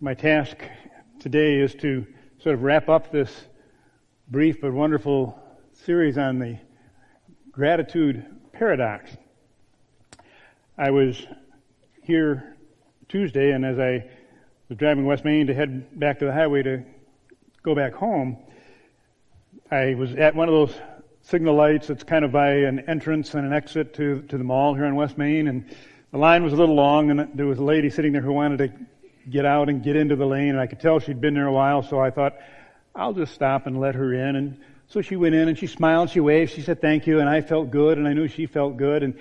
My task today is to sort of wrap up this brief but wonderful series on the gratitude paradox. I was here Tuesday, and as I was driving West Main to head back to the highway to go back home, I was at one of those signal lights that's kind of by an entrance and an exit to, to the mall here on West Main, and the line was a little long, and there was a lady sitting there who wanted to get out and get into the lane, and I could tell she'd been there a while, so I thought, I'll just stop and let her in. And so she went in and she smiled, she waved, she said thank you, and I felt good, and I knew she felt good. And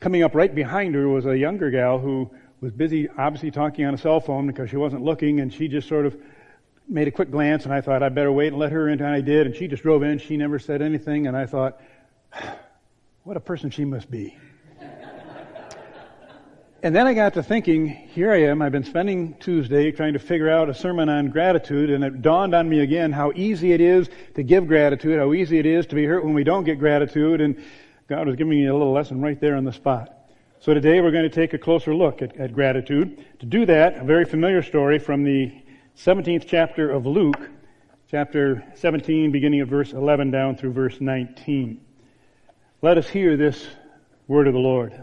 coming up right behind her was a younger gal who was busy, obviously talking on a cell phone because she wasn't looking, and she just sort of made a quick glance, and I thought I'd better wait and let her in, and I did, and she just drove in. She never said anything, and I thought, what a person she must be. And then I got to thinking, here I am, I've been spending Tuesday trying to figure out a sermon on gratitude, and it dawned on me again how easy it is to give gratitude, how easy it is to be hurt when we don't get gratitude, and God was giving me a little lesson right there on the spot. So today we're going to take a closer look at, at gratitude. To do that, a very familiar story from the 17th chapter of Luke, chapter 17, beginning of verse 11 down through verse 19. Let us hear this word of the Lord.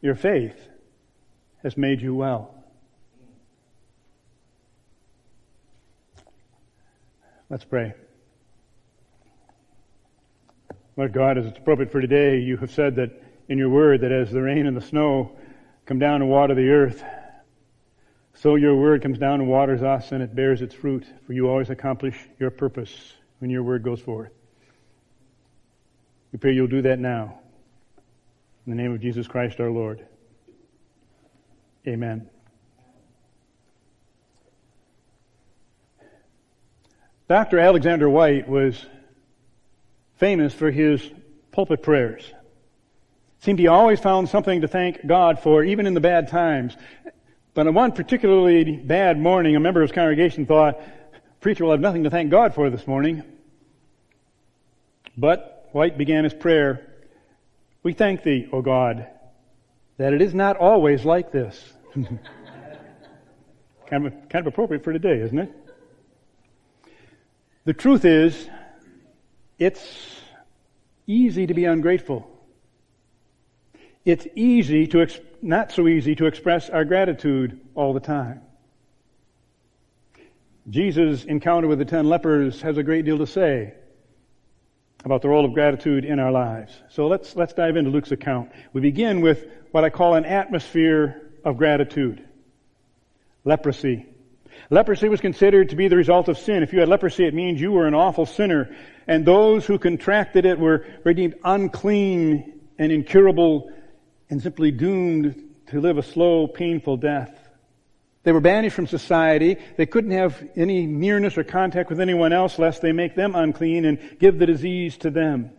Your faith has made you well. Let's pray. Lord God, as it's appropriate for today, you have said that in your word that as the rain and the snow come down and water the earth, so your word comes down and waters us and it bears its fruit, for you always accomplish your purpose when your word goes forth. We pray you'll do that now. In the name of Jesus Christ our Lord. Amen. Dr. Alexander Whyte was famous for his pulpit prayers. Seemed he always found something to thank God for, even in the bad times. But on one particularly bad morning, a member of his congregation thought, preacher will have nothing to thank God for this morning. But Whyte began his prayer we thank thee, O God, that it is not always like this. kind, of, kind of appropriate for today, isn't it? The truth is, it's easy to be ungrateful. It's easy to, ex- not so easy to express our gratitude all the time. Jesus' encounter with the ten lepers has a great deal to say about the role of gratitude in our lives. So let's, let's dive into Luke's account. We begin with what I call an atmosphere of gratitude. Leprosy. Leprosy was considered to be the result of sin. If you had leprosy, it means you were an awful sinner. And those who contracted it were, deemed unclean and incurable and simply doomed to live a slow, painful death. They were banished from society. They couldn't have any nearness or contact with anyone else lest they make them unclean and give the disease to them.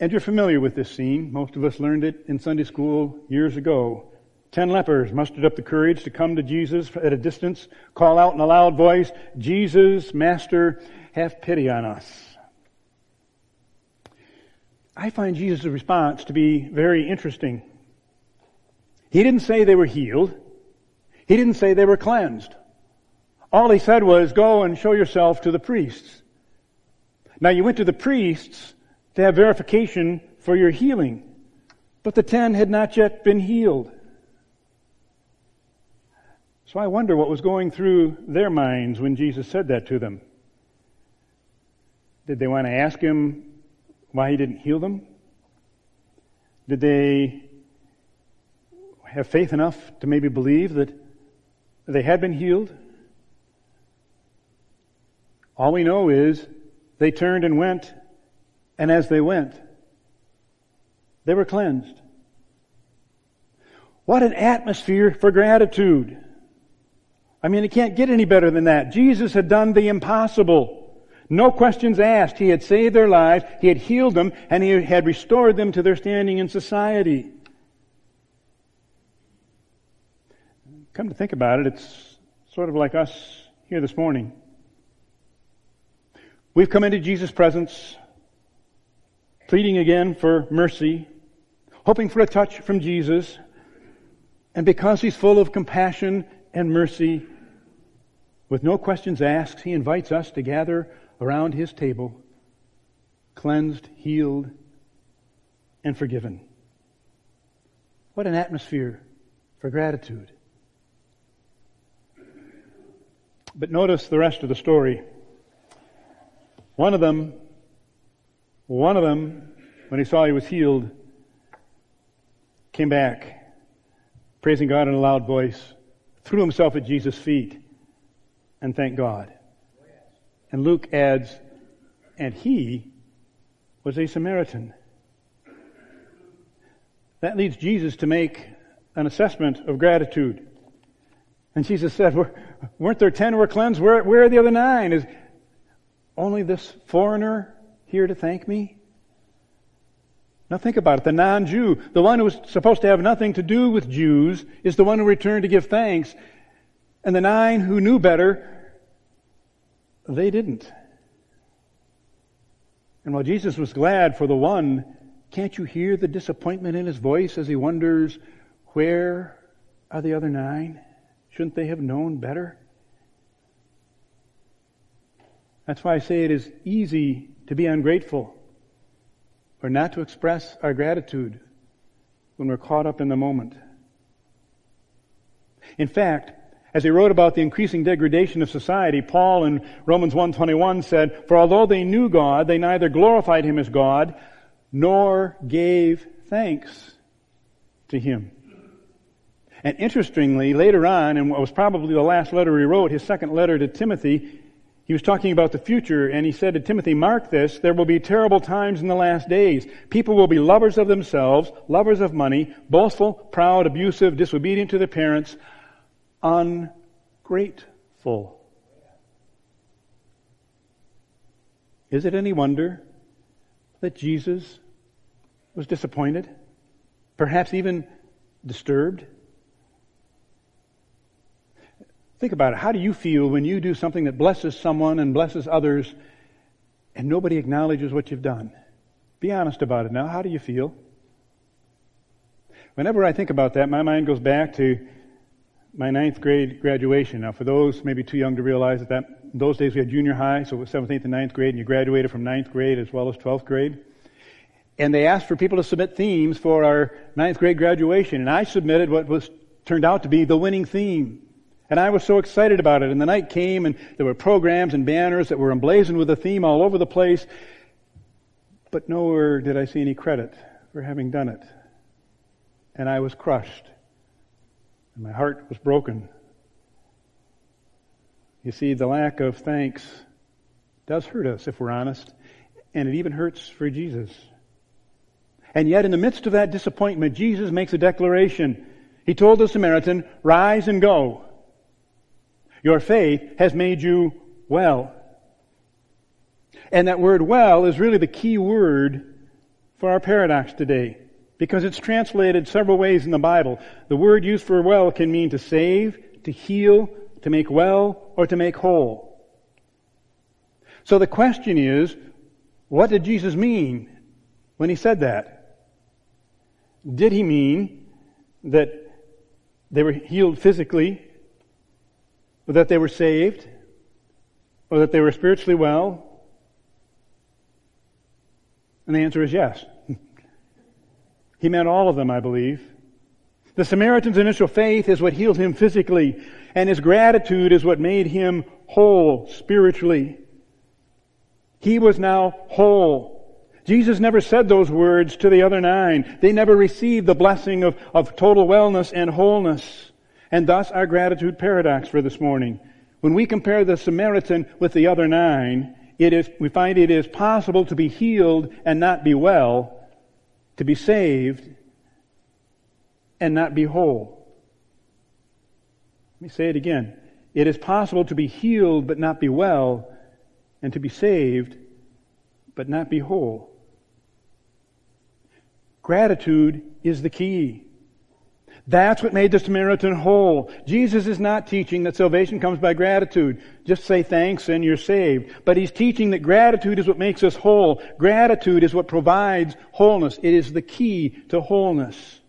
And you're familiar with this scene. Most of us learned it in Sunday school years ago. Ten lepers mustered up the courage to come to Jesus at a distance, call out in a loud voice, Jesus, Master, have pity on us. I find Jesus' response to be very interesting. He didn't say they were healed. He didn't say they were cleansed. All he said was, go and show yourself to the priests. Now you went to the priests to have verification for your healing, but the ten had not yet been healed. So I wonder what was going through their minds when Jesus said that to them. Did they want to ask him why he didn't heal them? Did they have faith enough to maybe believe that they had been healed? All we know is they turned and went, and as they went, they were cleansed. What an atmosphere for gratitude. I mean, it can't get any better than that. Jesus had done the impossible. No questions asked. He had saved their lives, He had healed them, and He had restored them to their standing in society. Come to think about it, it's sort of like us here this morning. We've come into Jesus' presence, pleading again for mercy, hoping for a touch from Jesus, and because He's full of compassion and mercy, with no questions asked, He invites us to gather around His table, cleansed, healed, and forgiven. What an atmosphere for gratitude. But notice the rest of the story. One of them, one of them, when he saw he was healed, came back, praising God in a loud voice, threw himself at Jesus' feet, and thanked God. And Luke adds, and he was a Samaritan. That leads Jesus to make an assessment of gratitude. And Jesus said, weren't there ten who were cleansed? Where, where are the other nine? Is only this foreigner here to thank me? Now think about it. The non-Jew, the one who was supposed to have nothing to do with Jews, is the one who returned to give thanks. And the nine who knew better, they didn't. And while Jesus was glad for the one, can't you hear the disappointment in his voice as he wonders, where are the other nine? Shouldn't they have known better? That's why I say it is easy to be ungrateful or not to express our gratitude when we're caught up in the moment. In fact, as he wrote about the increasing degradation of society, Paul in Romans 1:21 said, "For although they knew God, they neither glorified him as God nor gave thanks to him." And interestingly, later on, in what was probably the last letter he wrote, his second letter to Timothy, he was talking about the future, and he said to Timothy, Mark this, there will be terrible times in the last days. People will be lovers of themselves, lovers of money, boastful, proud, abusive, disobedient to their parents, ungrateful. Is it any wonder that Jesus was disappointed? Perhaps even disturbed? Think about it. How do you feel when you do something that blesses someone and blesses others and nobody acknowledges what you've done? Be honest about it now. How do you feel? Whenever I think about that, my mind goes back to my ninth grade graduation. Now, for those maybe too young to realize that, that those days we had junior high, so it was seventh, eighth, and ninth grade, and you graduated from ninth grade as well as twelfth grade. And they asked for people to submit themes for our ninth grade graduation, and I submitted what was turned out to be the winning theme. And I was so excited about it. And the night came and there were programs and banners that were emblazoned with the theme all over the place. But nowhere did I see any credit for having done it. And I was crushed. And my heart was broken. You see, the lack of thanks does hurt us if we're honest. And it even hurts for Jesus. And yet, in the midst of that disappointment, Jesus makes a declaration. He told the Samaritan, Rise and go. Your faith has made you well. And that word well is really the key word for our paradox today because it's translated several ways in the Bible. The word used for well can mean to save, to heal, to make well, or to make whole. So the question is, what did Jesus mean when he said that? Did he mean that they were healed physically or that they were saved, or that they were spiritually well? And the answer is yes. he meant all of them, I believe. The Samaritan's initial faith is what healed him physically, and his gratitude is what made him whole spiritually. He was now whole. Jesus never said those words to the other nine. They never received the blessing of, of total wellness and wholeness. And thus our gratitude paradox for this morning. When we compare the Samaritan with the other nine, it is, we find it is possible to be healed and not be well, to be saved and not be whole. Let me say it again. It is possible to be healed but not be well, and to be saved but not be whole. Gratitude is the key. That's what made the Samaritan whole. Jesus is not teaching that salvation comes by gratitude. Just say thanks and you're saved. But he's teaching that gratitude is what makes us whole. Gratitude is what provides wholeness. It is the key to wholeness.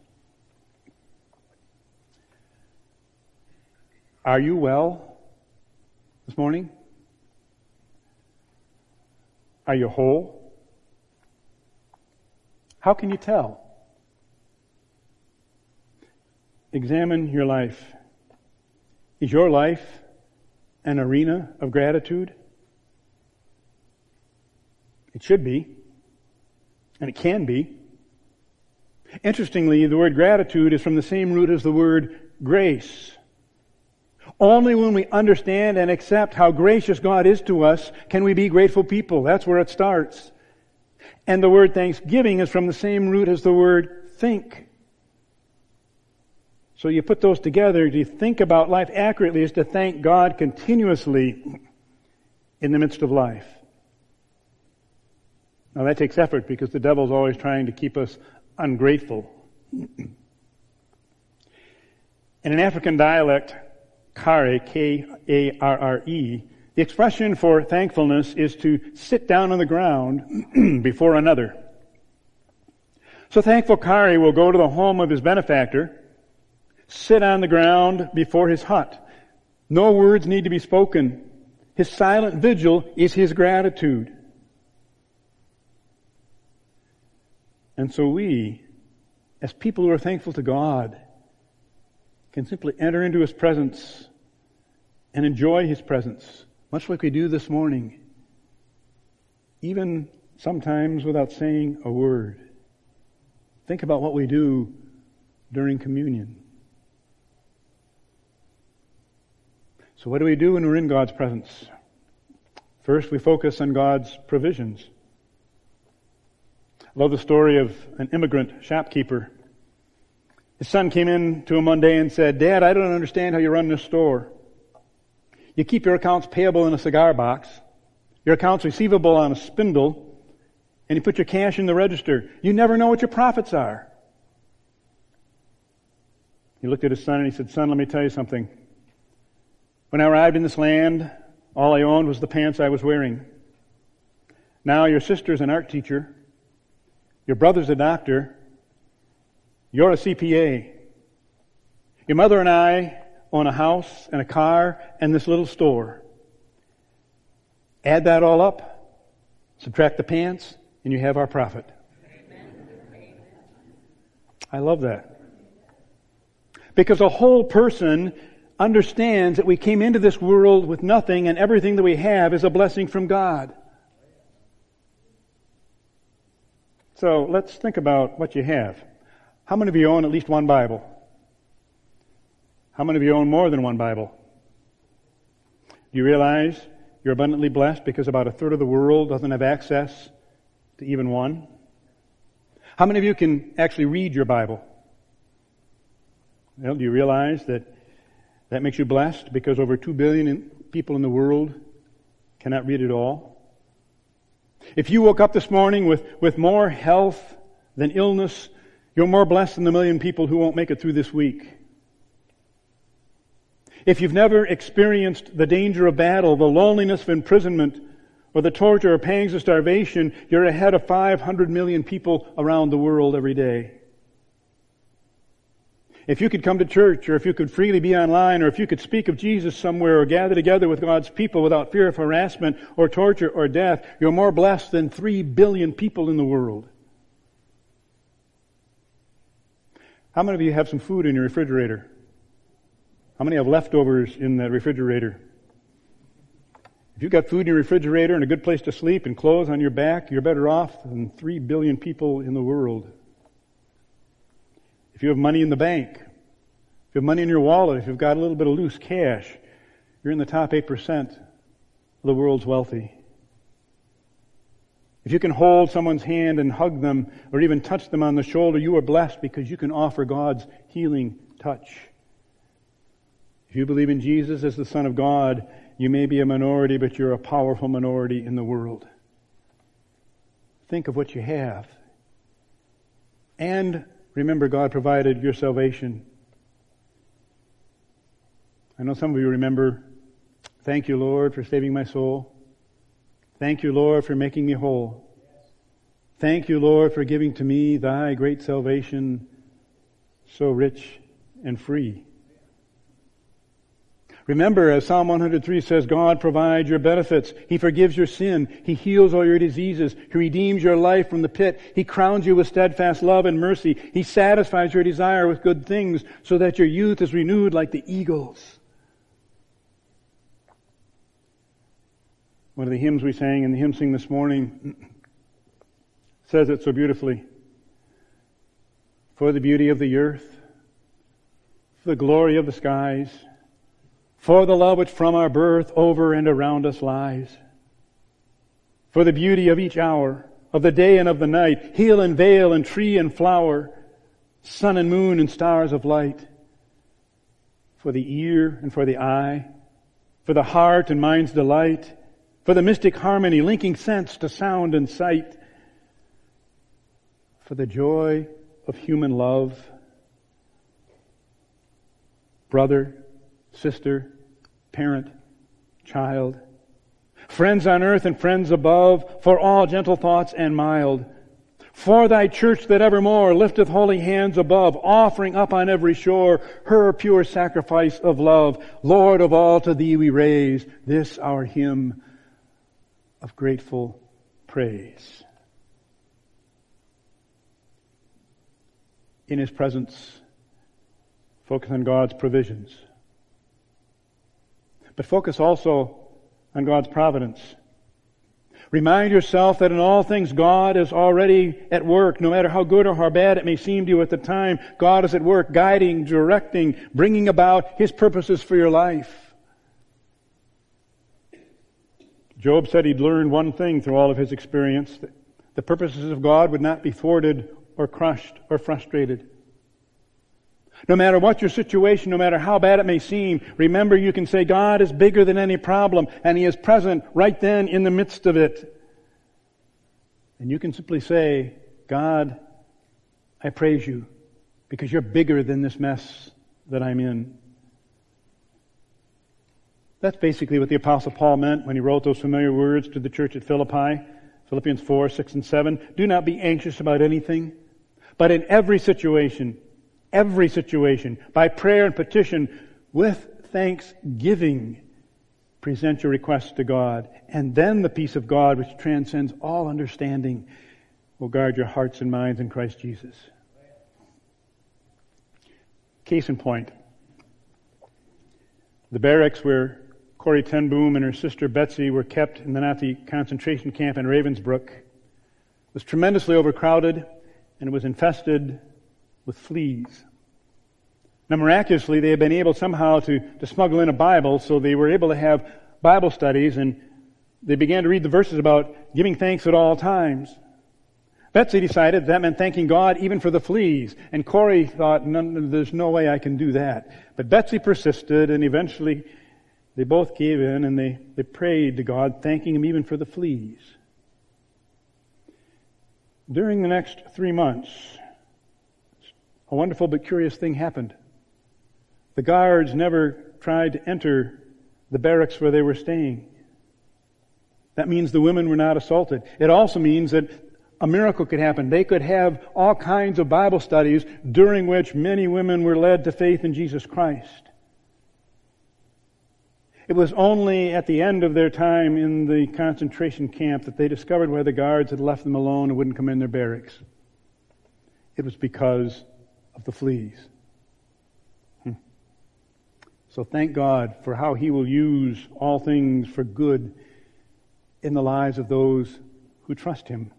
Are you well this morning? Are you whole? How can you tell? Examine your life. Is your life an arena of gratitude? It should be, and it can be. Interestingly, the word gratitude is from the same root as the word grace. Only when we understand and accept how gracious God is to us can we be grateful people. That's where it starts. And the word thanksgiving is from the same root as the word think. So you put those together, to think about life accurately is to thank God continuously in the midst of life. Now that takes effort because the devil's always trying to keep us ungrateful. in an African dialect, kare, K-A-R-R-E, the expression for thankfulness is to sit down on the ground before another. So thankful Karre will go to the home of his benefactor, sit on the ground before his hut. No words need to be spoken. His silent vigil is his gratitude. And so we, as people who are thankful to God, can simply enter into his presence and enjoy his presence, much like we do this morning, even sometimes without saying a word. Think about what we do during communion. So what do we do when we're in God's presence? First, we focus on God's provisions. I love the story of an immigrant shopkeeper. His son came in to him one day and said, Dad, I don't understand how you run this store. You keep your accounts payable in a cigar box, your accounts receivable on a spindle, and you put your cash in the register. You never know what your profits are. He looked at his son and he said, Son, let me tell you something. When I arrived in this land, all I owned was the pants I was wearing. Now your sister's an art teacher. Your brother's a doctor. You're a CPA. Your mother and I own a house and a car and this little store. Add that all up, subtract the pants, and you have our profit. I love that. Because a whole person understands that we came into this world with nothing and everything that we have is a blessing from God. So let's think about what you have. How many of you own at least one Bible? How many of you own more than one Bible? Do you realize you're abundantly blessed because about a third of the world doesn't have access to even one? How many of you can actually read your Bible? Well, do you realize that that makes you blessed because over 2 billion people in the world cannot read it all. If you woke up this morning with, with more health than illness, you're more blessed than the million people who won't make it through this week. If you've never experienced the danger of battle, the loneliness of imprisonment, or the torture or pangs of starvation, you're ahead of 500 million people around the world every day. If you could come to church, or if you could freely be online, or if you could speak of Jesus somewhere, or gather together with God's people without fear of harassment, or torture, or death, you're more blessed than three billion people in the world. How many of you have some food in your refrigerator? How many have leftovers in the refrigerator? If you've got food in your refrigerator and a good place to sleep and clothes on your back, you're better off than three billion people in the world. If you have money in the bank, if you have money in your wallet, if you've got a little bit of loose cash, you're in the top 8% of the world's wealthy. If you can hold someone's hand and hug them or even touch them on the shoulder, you are blessed because you can offer God's healing touch. If you believe in Jesus as the Son of God, you may be a minority, but you're a powerful minority in the world. Think of what you have. And remember, God provided your salvation. I know some of you remember, thank you, Lord, for saving my soul. Thank you, Lord, for making me whole. Thank you, Lord, for giving to me thy great salvation, so rich and free. Remember, as Psalm 103 says, God provides your benefits. He forgives your sin. He heals all your diseases. He redeems your life from the pit. He crowns you with steadfast love and mercy. He satisfies your desire with good things so that your youth is renewed like the eagles. One of the hymns we sang in the hymn sing this morning says it so beautifully. For the beauty of the earth, the glory of the skies, for the love which from our birth over and around us lies, for the beauty of each hour, of the day and of the night, hill and vale and tree and flower, sun and moon and stars of light, for the ear and for the eye, for the heart and mind's delight, for the mystic harmony linking sense to sound and sight, for the joy of human love, brother, sister, parent, child, friends on earth and friends above, for all gentle thoughts and mild, for thy church that evermore lifteth holy hands above, offering up on every shore her pure sacrifice of love. Lord of all, to thee we raise this our hymn of grateful praise. In His presence, focus on God's provisions. But focus also on God's providence. Remind yourself that in all things God is already at work. No matter how good or how bad it may seem to you at the time, God is at work, guiding, directing, bringing about His purposes for your life. Job said he'd learned one thing through all of his experience that the purposes of God would not be thwarted or crushed or frustrated. No matter what your situation, no matter how bad it may seem, remember you can say God is bigger than any problem and He is present right then in the midst of it. And you can simply say, God, I praise you because you're bigger than this mess that I'm in. That's basically what the Apostle Paul meant when he wrote those familiar words to the church at Philippi, Philippians 4, 6, and 7. Do not be anxious about anything, but in every situation, every situation, by prayer and petition, with thanksgiving, present your requests to God. And then the peace of God, which transcends all understanding, will guard your hearts and minds in Christ Jesus. Case in point. The barracks where Corrie ten Boom and her sister Betsy were kept in the Nazi concentration camp in Ravensbrück. Was tremendously overcrowded and it was infested with fleas. Now, miraculously, they had been able somehow to, to smuggle in a Bible, so they were able to have Bible studies, and they began to read the verses about giving thanks at all times. Betsy decided that meant thanking God even for the fleas, and Corrie thought, there's no way I can do that. But Betsy persisted, and eventually they both gave in and they, they prayed to God, thanking Him even for the fleas. During the next three months, a wonderful but curious thing happened. The guards never tried to enter the barracks where they were staying. That means the women were not assaulted. It also means that a miracle could happen. They could have all kinds of Bible studies during which many women were led to faith in Jesus Christ. It was only at the end of their time in the concentration camp that they discovered why the guards had left them alone and wouldn't come in their barracks. It was because of the fleas. Hmm. So thank God for how He will use all things for good in the lives of those who trust Him.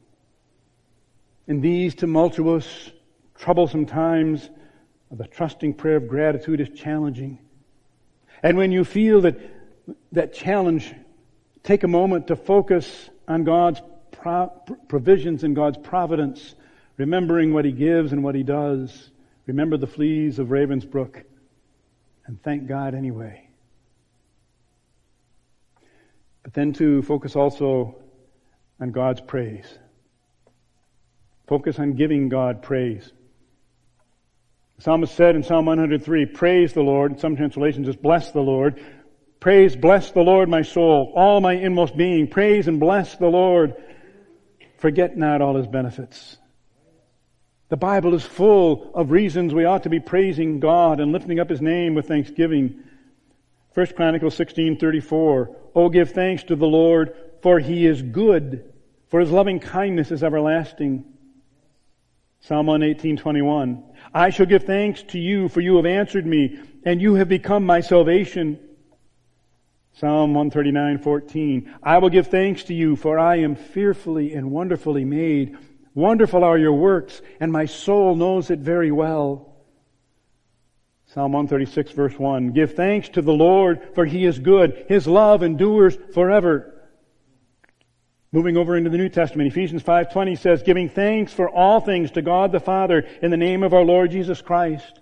In these tumultuous, troublesome times, the trusting prayer of gratitude is challenging. And when you feel that, that challenge, take a moment to focus on God's pro- provisions and God's providence, remembering what He gives and what He does. Remember the fleas of Ravensbrück and thank God anyway. But then to focus also on God's praise. Focus on giving God praise. The psalmist said in Psalm 103, praise the Lord. In some translations, just bless the Lord. Praise, bless the Lord, my soul, all my inmost being. Praise and bless the Lord. Forget not all his benefits. The Bible is full of reasons we ought to be praising God and lifting up his name with thanksgiving. 1 Chronicles 16:34 Oh give thanks to the Lord for he is good for his loving kindness is everlasting. Psalm 118:21 I shall give thanks to you for you have answered me and you have become my salvation. Psalm 139:14 I will give thanks to you for I am fearfully and wonderfully made. Wonderful are your works and my soul knows it very well. Psalm 136 verse 1 Give thanks to the Lord for he is good. His love endures forever. Moving over into the New Testament, Ephesians 5:20 says, "Giving thanks for all things to God the Father in the name of our Lord Jesus Christ."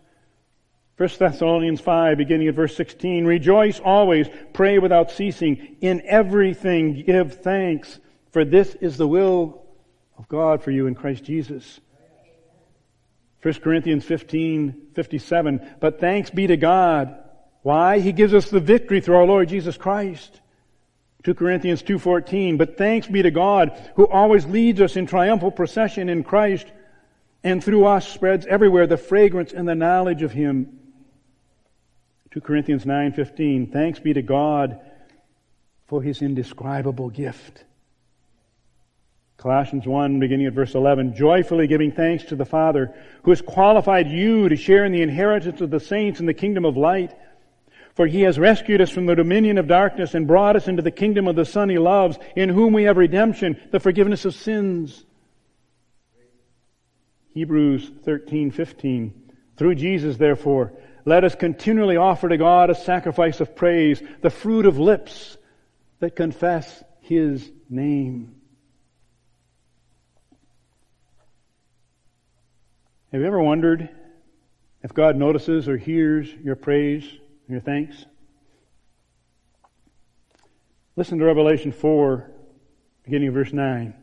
1 Thessalonians 5, beginning at verse 16, Rejoice always, pray without ceasing, in everything give thanks, for this is the will of God for you in Christ Jesus. 1 Corinthians 15, 57, But thanks be to God. Why? He gives us the victory through our Lord Jesus Christ. 2 Corinthians 2.14, But thanks be to God, who always leads us in triumphal procession in Christ, and through us spreads everywhere the fragrance and the knowledge of Him. 2 Corinthians 9:15 Thanks be to God for his indescribable gift. Colossians 1 beginning at verse 11 joyfully giving thanks to the Father who has qualified you to share in the inheritance of the saints in the kingdom of light for he has rescued us from the dominion of darkness and brought us into the kingdom of the son he loves in whom we have redemption the forgiveness of sins. Hebrews 13:15 Through Jesus therefore let us continually offer to God a sacrifice of praise, the fruit of lips that confess His name. Have you ever wondered if God notices or hears your praise and your thanks? Listen to Revelation 4, beginning of verse 9.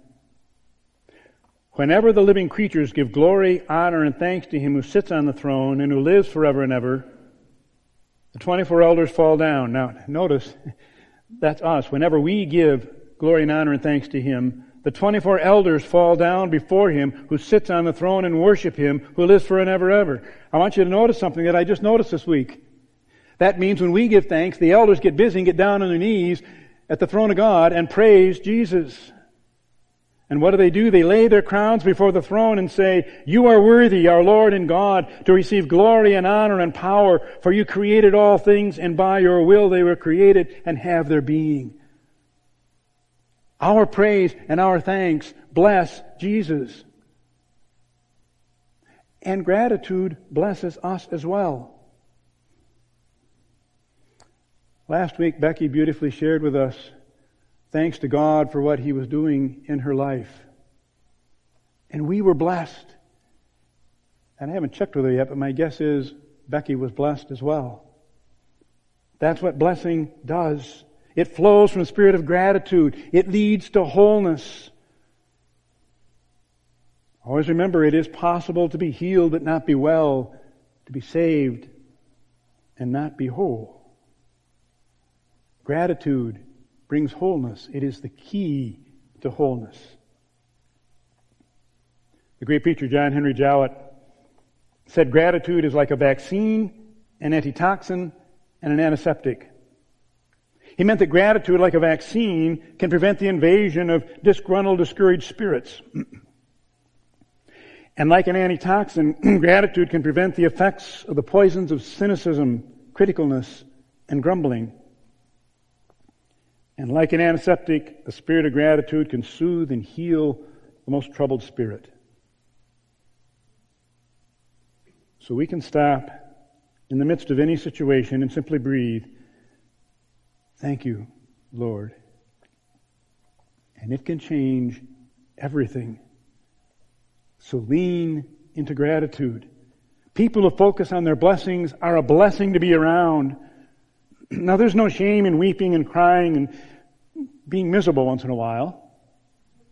Whenever the living creatures give glory, honor, and thanks to him who sits on the throne and who lives forever and ever, the 24 elders fall down. Now, notice, that's us. Whenever we give glory and honor and thanks to him, the 24 elders fall down before him who sits on the throne and worship him who lives forever and ever. ever. I want you to notice something that I just noticed this week. That means when we give thanks, the elders get busy and get down on their knees at the throne of God and praise Jesus. And what do they do? They lay their crowns before the throne and say, You are worthy, our Lord and God, to receive glory and honor and power, for you created all things, and by your will they were created and have their being. Our praise and our thanks bless Jesus. And gratitude blesses us as well. Last week, Becky beautifully shared with us thanks to God for what He was doing in her life. And we were blessed. And I haven't checked with her yet, but my guess is Becky was blessed as well. That's what blessing does. It flows from a spirit of gratitude. It leads to wholeness. Always remember it is possible to be healed but not be well, to be saved and not be whole. Gratitude brings wholeness. It is the key to wholeness. The great preacher John Henry Jowett said gratitude is like a vaccine, an antitoxin, and an antiseptic. He meant that gratitude, like a vaccine, can prevent the invasion of disgruntled, discouraged spirits. And like an antitoxin, gratitude can prevent the effects of the poisons of cynicism, criticalness, and grumbling. And like an antiseptic, the spirit of gratitude can soothe and heal the most troubled spirit. So we can stop in the midst of any situation and simply breathe, Thank you, Lord. And it can change everything. So lean into gratitude. People who focus on their blessings are a blessing to be around. Now there's no shame in weeping and crying and being miserable once in a while.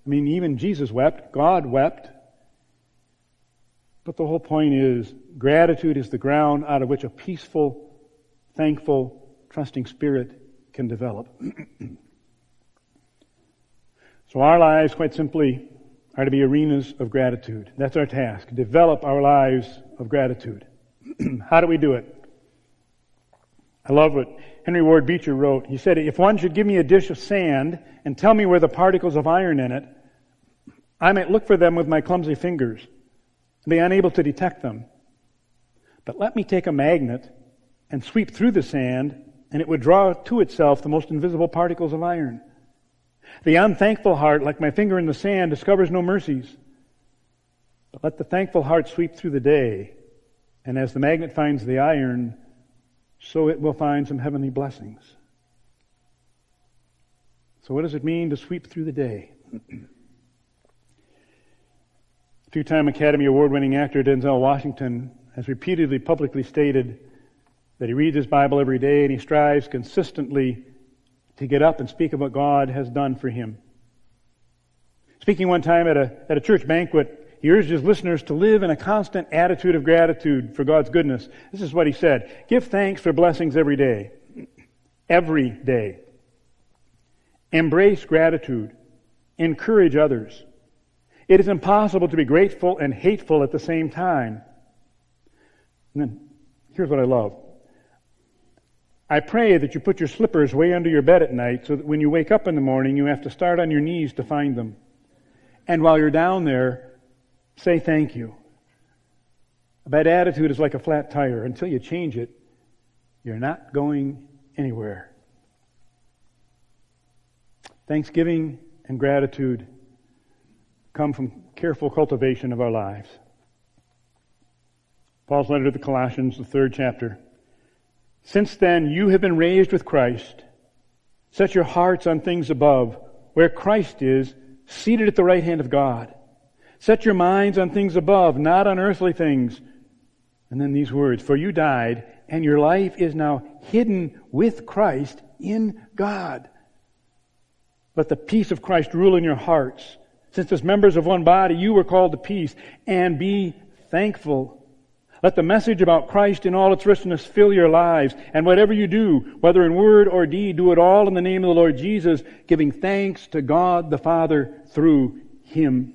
I mean, even Jesus wept. God wept. But the whole point is gratitude is the ground out of which a peaceful, thankful, trusting spirit can develop. so our lives, quite simply, are to be arenas of gratitude. That's our task. Develop our lives of gratitude. How do we do it? I love what Henry Ward Beecher wrote. He said, If one should give me a dish of sand and tell me where the particles of iron in it, I might look for them with my clumsy fingers and be unable to detect them. But let me take a magnet and sweep through the sand, and it would draw to itself the most invisible particles of iron. The unthankful heart, like my finger in the sand, discovers no mercies. But let the thankful heart sweep through the day, and as the magnet finds the iron, so it will find some heavenly blessings. So, what does it mean to sweep through the day? Two time Academy Award winning actor Denzel Washington has repeatedly publicly stated that he reads his Bible every day and he strives consistently to get up and speak of what God has done for him. Speaking one time at a, at a church banquet, he urged his listeners to live in a constant attitude of gratitude for God's goodness. This is what he said. Give thanks for blessings every day. Every day. Embrace gratitude. Encourage others. It is impossible to be grateful and hateful at the same time. And then, here's what I love. I pray that you put your slippers way under your bed at night so that when you wake up in the morning, you have to start on your knees to find them. And while you're down there, say thank you. A bad attitude is like a flat tire. Until you change it, you're not going anywhere. Thanksgiving and gratitude come from careful cultivation of our lives. Paul's letter to the Colossians, the third chapter. Since then, you have been raised with Christ. Set your hearts on things above, where Christ is, seated at the right hand of God. Set your minds on things above, not on earthly things. And then these words, for you died, and your life is now hidden with Christ in God. Let the peace of Christ rule in your hearts. Since as members of one body, you were called to peace, and be thankful. Let the message about Christ in all its richness fill your lives. And whatever you do, whether in word or deed, do it all in the name of the Lord Jesus, giving thanks to God the Father through Him.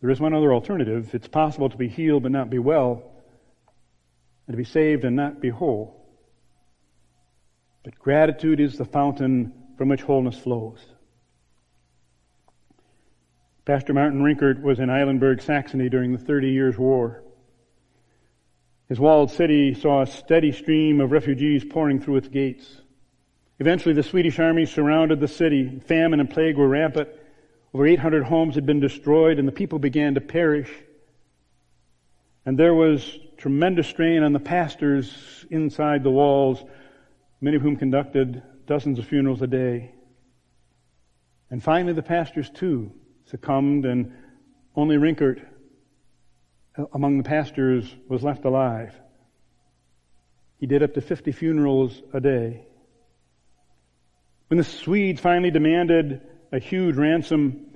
There is one other alternative. It's possible to be healed but not be well, and to be saved and not be whole. But gratitude is the fountain from which wholeness flows. Pastor Martin Rinkart was in Eilenburg, Saxony during the Thirty Years' War. His walled city saw a steady stream of refugees pouring through its gates. Eventually, the Swedish army surrounded the city. Famine and plague were rampant. Over 800 homes had been destroyed, and the people began to perish. And there was tremendous strain on the pastors inside the walls, many of whom conducted dozens of funerals a day. And finally, the pastors, too, succumbed, and only Rinkart among the pastors was left alive. He did up to 50 funerals a day. When the Swedes finally demanded a huge ransom,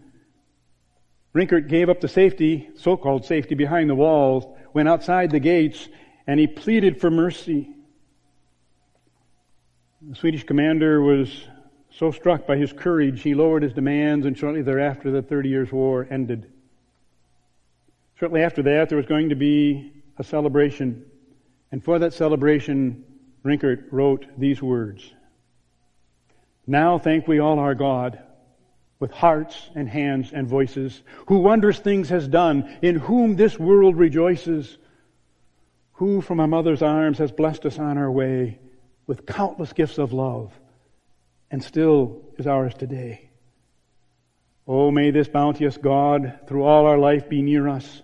Rinkart gave up the safety, so-called safety, behind the walls, went outside the gates, and he pleaded for mercy. The Swedish commander was so struck by his courage, he lowered his demands, and shortly thereafter, the Thirty Years' War ended. Shortly after that, there was going to be a celebration. And for that celebration, Rinkart wrote these words Now thank we all our God, with hearts and hands and voices, who wondrous things has done, in whom this world rejoices, who from our mother's arms has blessed us on our way with countless gifts of love, and still is ours today. Oh, may this bounteous God through all our life be near us,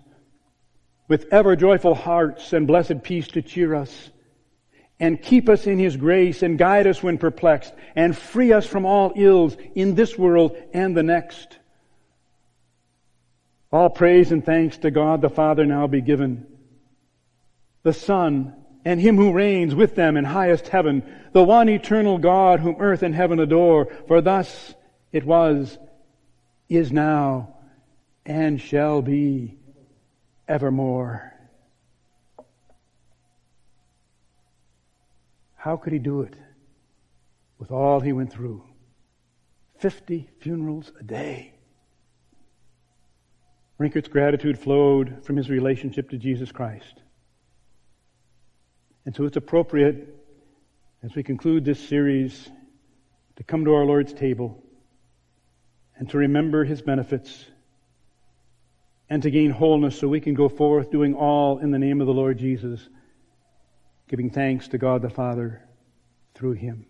with ever joyful hearts and blessed peace to cheer us, and keep us in His grace and guide us when perplexed and free us from all ills in this world and the next. All praise and thanks to God the Father now be given. The Son and Him who reigns with them in highest heaven, the one eternal God whom earth and heaven adore, for thus it was, is now, and shall be evermore. How could he do it with all he went through? 50 funerals a day. Rinkart's gratitude flowed from his relationship to Jesus Christ. And so it's appropriate, as we conclude this series, to come to our Lord's table and to remember his benefits and to gain wholeness so we can go forth doing all in the name of the Lord Jesus giving thanks to God the Father through him.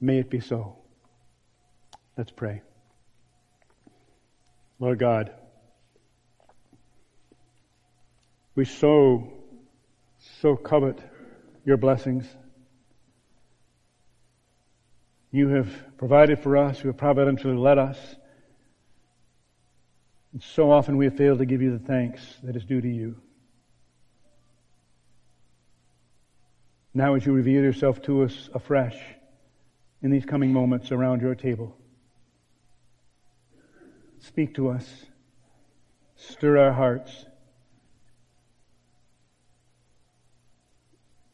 May it be so. Let's pray. Lord God, we so, so covet your blessings. You have provided for us, you have providentially led us. And so often we have failed to give you the thanks that is due to you. Now, as you reveal yourself to us afresh in these coming moments around your table, speak to us, stir our hearts.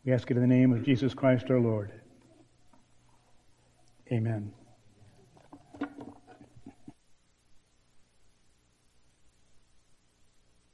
We ask it in the name of Jesus Christ our Lord. Amen.